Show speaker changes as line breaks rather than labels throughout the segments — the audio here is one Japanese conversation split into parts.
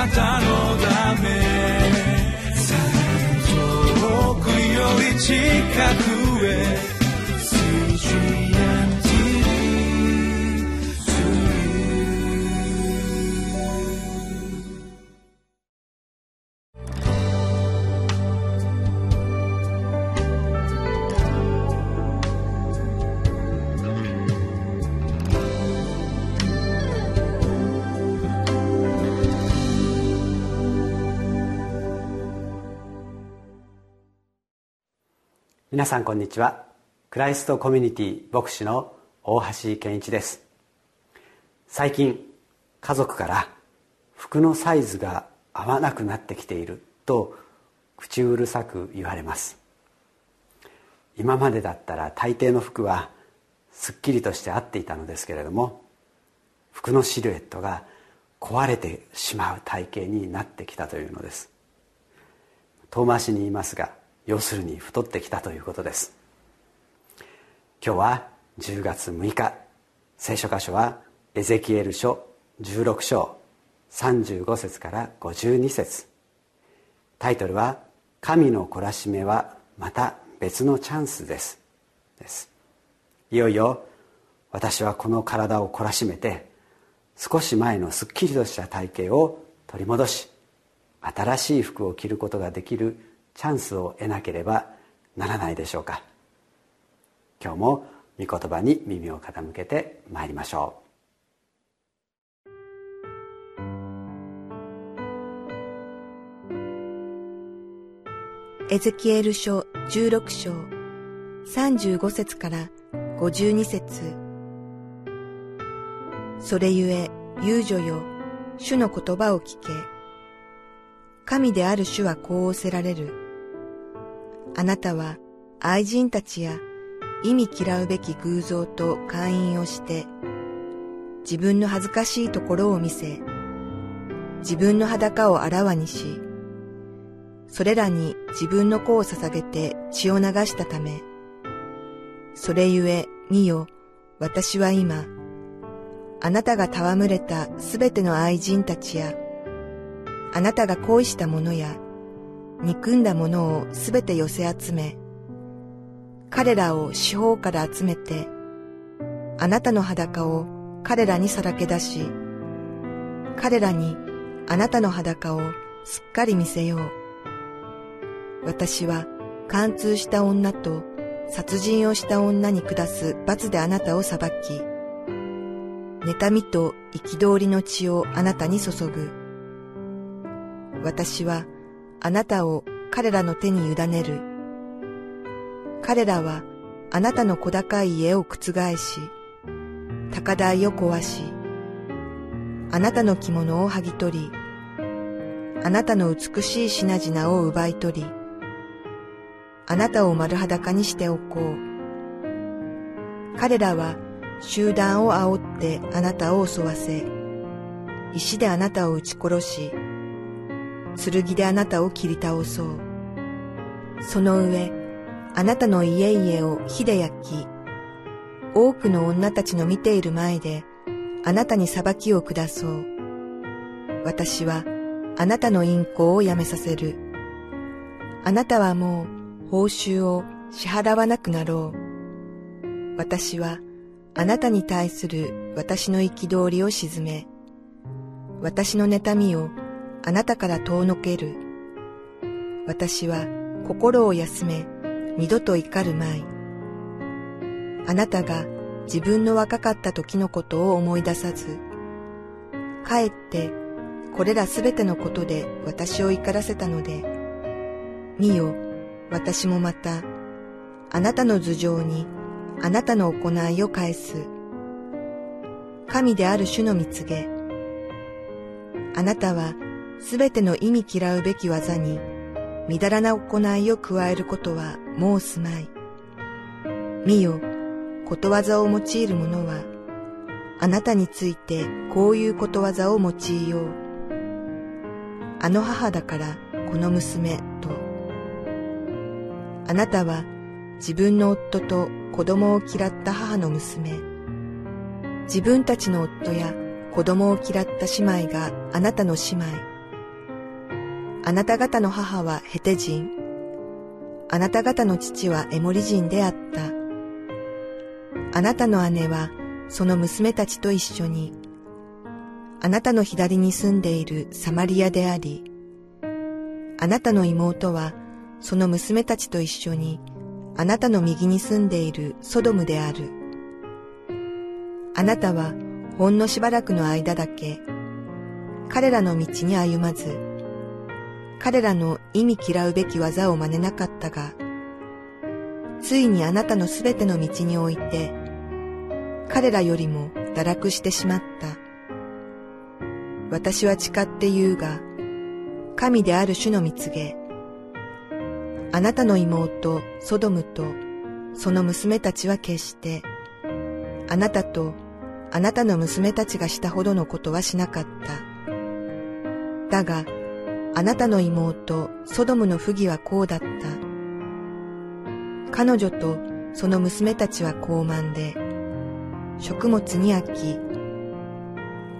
なたのため。遠くより近く。
皆さんこんにちは。クライストコミュニティ牧師の大橋健一です。最近家族から服のサイズが合わなくなってきていると口うるさく言われます。今までだったら大抵の服はすっきりとして合っていたのですけれども服のシルエットが壊れてしまう体型になってきたというのです。遠回しに言いますが要するに太ってきたということです。今日は10月6日。聖書箇所はエゼキエル書16章35節から52節。タイトルは「神の懲らしめはまた別のチャンスです」です。いよいよ私はこの体を懲らしめて少し前のすっきりとした体型を取り戻し新しい服を着ることができるチャンスを得なければならないでしょうか。今日も御言葉に耳を傾けてまいりましょ
う。エゼキエル書16章35節から52節。それゆえ遊女よ主の言葉を聞け。神である主はこう仰せられる。あなたは愛人たちや意味嫌うべき偶像と会員をして、自分の恥ずかしいところを見せ、自分の裸をあらわにし、それらに自分の子を捧げて血を流したため、それゆえ見よ、私は今、あなたが戯れたすべての愛人たちや、あなたが恋した者や、憎んだものをすべて寄せ集め、彼らを四方から集めて、あなたの裸を彼らにさらけ出し、彼らにあなたの裸をすっかり見せよう。私は貫通した女と殺人をした女に下す罰であなたを裁き、妬みと憤りの血をあなたに注ぐ。私はあなたを彼らの手に委ねる。彼らはあなたの小高い家を覆し、高台を壊し、あなたの着物を剥ぎ取り、あなたの美しい品々を奪い取り、あなたを丸裸にしておこう。彼らは集団を煽ってあなたを襲わせ、石であなたを撃ち殺し、剣であなたを切り倒そう。その上、あなたの家々を火で焼き、多くの女たちの見ている前で、あなたに裁きを下そう。私は、あなたの陰行をやめさせる。あなたはもう、報酬を支払わなくなろう。私は、あなたに対する私の憤りを沈め、私の妬みをあなたから遠のける。私は心を休め、二度と怒るまい。あなたが自分の若かった時のことを思い出さず、かえってこれらすべてのことで私を怒らせたので、見よ、私もまた、あなたの頭上にあなたの行いを返す。神である主の蜜げ。あなたはすべての意味嫌うべき技に、みだらな行いを加えることはもうすまい。見よ、ことわざを用いる者は、あなたについてこういうことわざを用いよう。あの母だからこの娘と。あなたは自分の夫と子供を嫌った母の娘。自分たちの夫や子供を嫌った姉妹があなたの姉妹。あなた方の母はヘテ人、あなた方の父はエモリ人であった。あなたの姉はその娘たちと一緒に、あなたの左に住んでいるサマリアであり、あなたの妹はその娘たちと一緒に、あなたの右に住んでいるソドムである。あなたはほんのしばらくの間だけ、彼らの道に歩まず、彼らの意味嫌うべき技を真似なかったが、ついにあなたのすべての道において、彼らよりも堕落してしまった。私は誓って言うが、神である主の蜜げ、あなたの妹ソドムとその娘たちは決して、あなたとあなたの娘たちがしたほどのことはしなかった。だが、あなたの妹、ソドムの不義はこうだった。彼女とその娘たちは高慢で、食物に飽き、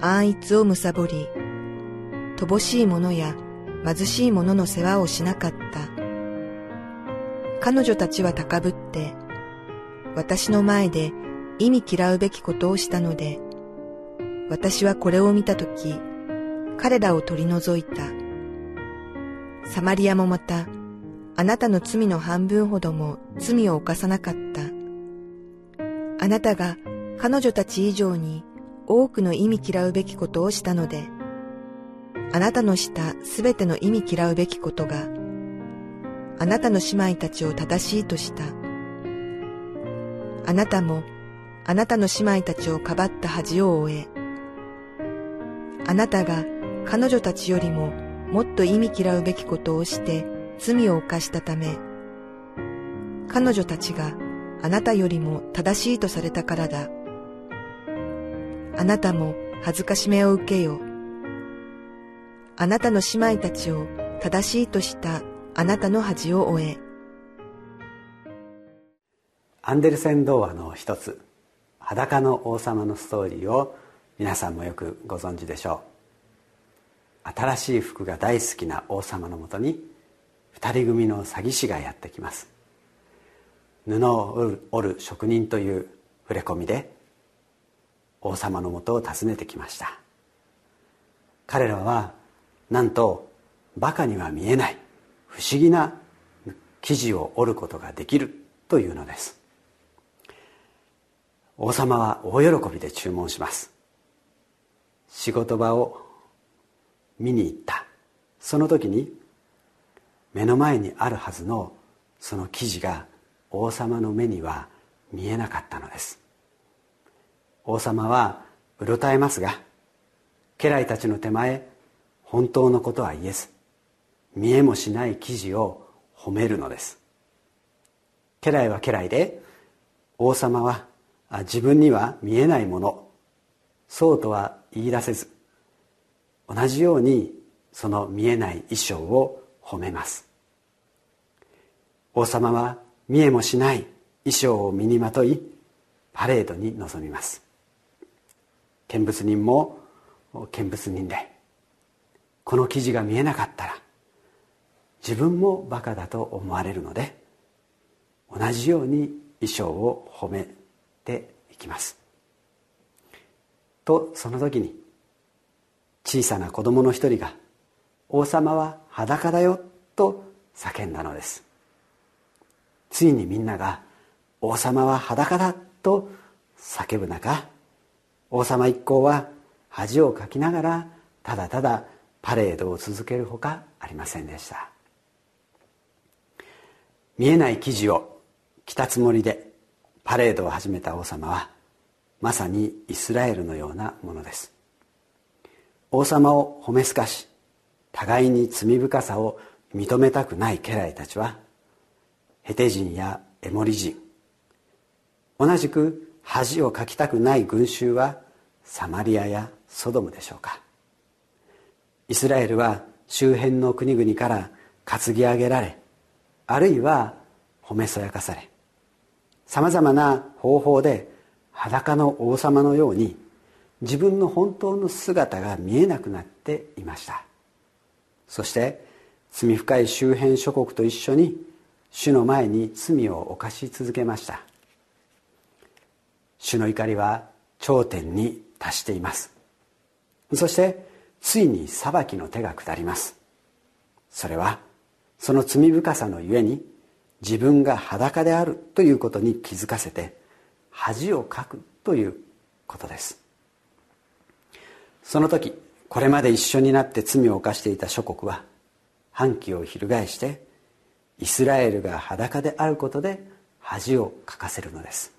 安逸を貪り、乏しいものや貧しいものの世話をしなかった。彼女たちは高ぶって、私の前で意味嫌うべきことをしたので、私はこれを見たとき、彼らを取り除いた。サマリアもまた、あなたの罪の半分ほども罪を犯さなかった。あなたが彼女たち以上に多くの意味嫌うべきことをしたので、あなたのしたすべての意味嫌うべきことが、あなたの姉妹たちを正しいとした。あなたもあなたの姉妹たちをかばった恥を終え、あなたが彼女たちよりももっと意味嫌うべきことをして罪を犯したため、彼女たちがあなたよりも正しいとされたからだ。あなたも恥ずかしめを受けよ。あなたの姉妹たちを正しいとしたあなたの恥を終え。
アンデルセン童話の一つ裸の王様のストーリーを皆さんもよくご存知でしょう新しい服が大好きな王様のもとに二人組の詐欺師がやってきます。布を織る職人という触れ込みで王様のもとを訪ねてきました。彼らはなんとバカには見えない不思議な生地を織ることができるというのです。王様は大喜びで注文します。仕事場を見に行った。その時に目の前にあるはずのその記事が王様の目には見えなかったのです。王様はうろたえますが家来たちの手前本当のことは言えず見えもしない記事を褒めるのです。家来は家来で王様は自分には見えないもの。そうとは言い出せず同じようにその見えない衣装を褒めます。王様は見えもしない衣装を身にまといパレードに臨みます。見物人も見物人でこの記事が見えなかったら自分もバカだと思われるので同じように衣装を褒めていきます。とその時に小さな子供の一人が「王様は裸だよ」と叫んだのです。ついにみんなが「王様は裸だ」と叫ぶ中王様一行は恥をかきながらただただパレードを続けるほかありませんでした。見えない生地を着たつもりでパレードを始めた王様はまさにイスラエルのようなものです。王様を褒めすかし互いに罪深さを認めたくない家来たちはヘテ人やエモリ人同じく恥をかきたくない群衆はサマリアやソドムでしょうか。イスラエルは周辺の国々から担ぎ上げられあるいは褒めそやかされさまざまな方法で裸の王様のように自分の本当の姿が見えなくなっていました。そして罪深い周辺諸国と一緒に主の前に罪を犯し続けました。主の怒りは頂点に達しています。そしてついに裁きの手が下ります。それはその罪深さのゆえに自分が裸であるということに気づかせて恥をかくということです。その時これまで一緒になって罪を犯していた諸国は反旗を翻してイスラエルが裸であることで恥をかかせるのです。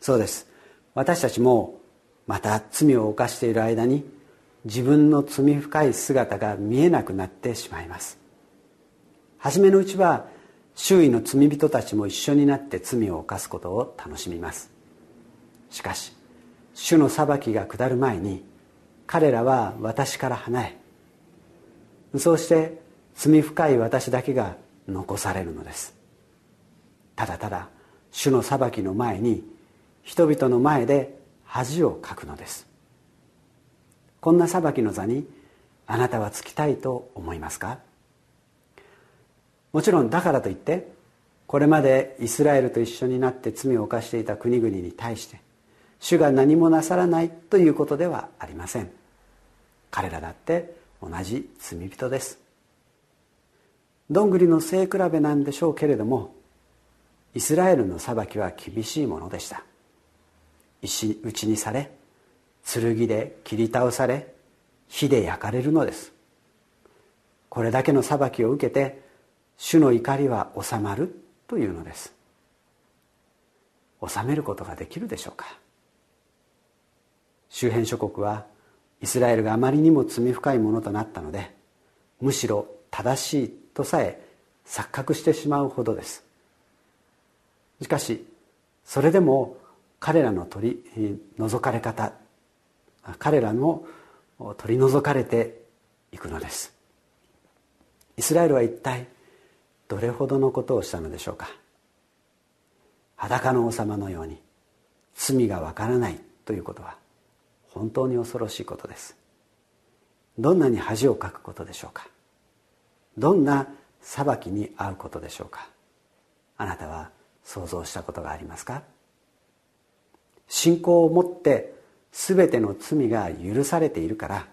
そうです。私たちもまた罪を犯している間に自分の罪深い姿が見えなくなってしまいます。初めのうちは周囲の罪人たちも一緒になって罪を犯すことを楽しみます。しかし主の裁きが下る前に彼らは私から離れそうして罪深い私だけが残されるのです。ただただ主の裁きの前に人々の前で恥をかくのです。こんな裁きの座にあなたはつきたいと思いますか？もちろんだからといってこれまでイスラエルと一緒になって罪を犯していた国々に対して主が何もなさらないということではありません。彼らだって同じ罪人です。どんぐりの背比べなんでしょうけれどもイスラエルの裁きは厳しいものでした。石打ちにされ剣で切り倒され火で焼かれるのです。これだけの裁きを受けて主の怒りは収まるというのです。収めることができるでしょうか。周辺諸国はイスラエルがあまりにも罪深いものとなったのでむしろ正しいとさえ錯覚してしまうほどです。しかしそれでも彼らの取り除かれ方彼らの取り除かれていくのです。イスラエルは一体どれほどのことをしたのでしょうか。裸の王様のように罪がわからないということは本当に恐ろしいことです。どんなに恥をかくことでしょうか。どんな裁きに遭うことでしょうか。あなたは想像したことがありますか。信仰を持って全ての罪が許されているから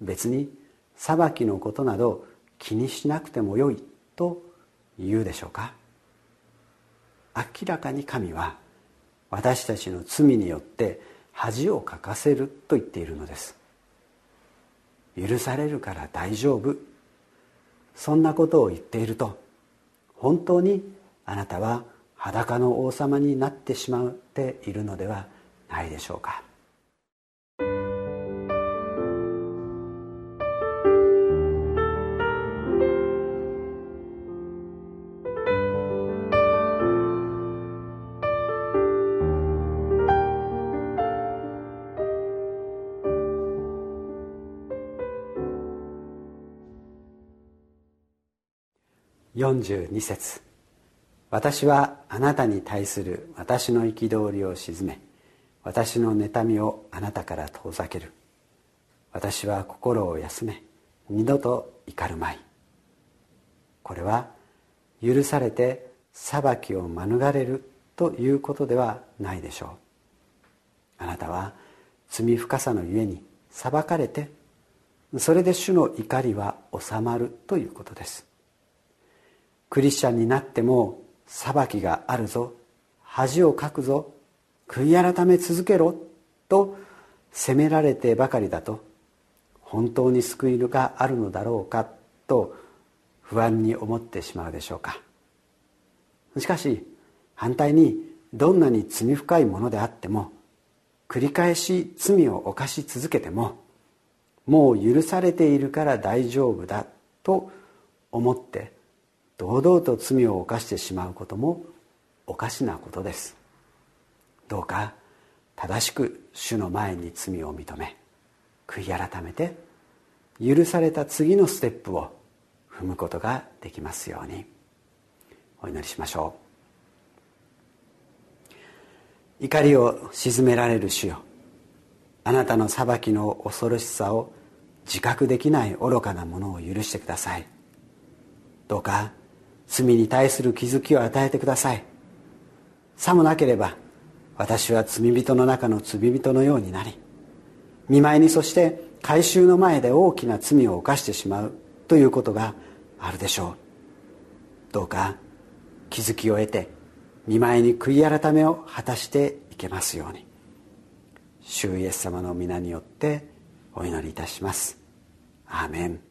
別に裁きのことなど気にしなくてもよいと言うでしょうか。明らかに神は私たちの罪によって恥をかかせると言っているのです。許されるから大丈夫。そんなことを言っていると本当にあなたは裸の王様になってしまっているのではないでしょうか。42節。私はあなたに対する私の憤りを鎮め私の妬みをあなたから遠ざける。私は心を休め二度と怒るまい。これは許されて裁きを免れるということではないでしょう。あなたは罪深さのゆえに裁かれてそれで主の怒りは収まるということです。クリスチャンになっても裁きがあるぞ。恥をかくぞ。悔い改め続けろ。と責められてばかりだと。本当に救いがあるのだろうか。と不安に思ってしまうでしょうか。しかし反対にどんなに罪深いものであっても繰り返し罪を犯し続けてももう許されているから大丈夫だと思って堂々と罪を犯してしまうこともおかしなことです。どうか正しく主の前に罪を認め悔い改めて許された次のステップを踏むことができますように。お祈りしましょう。怒りを鎮められる主よ。あなたの裁きの恐ろしさを自覚できない愚かなものを許してください。どうか罪に対する気づきを与えてください。さもなければ私は罪人の中の罪人のようになり見舞いにそして改宗の前で大きな罪を犯してしまうということがあるでしょう。どうか気づきを得て見舞いに悔い改めを果たしていけますように。主イエス様の皆によってお祈りいたします。アーメン。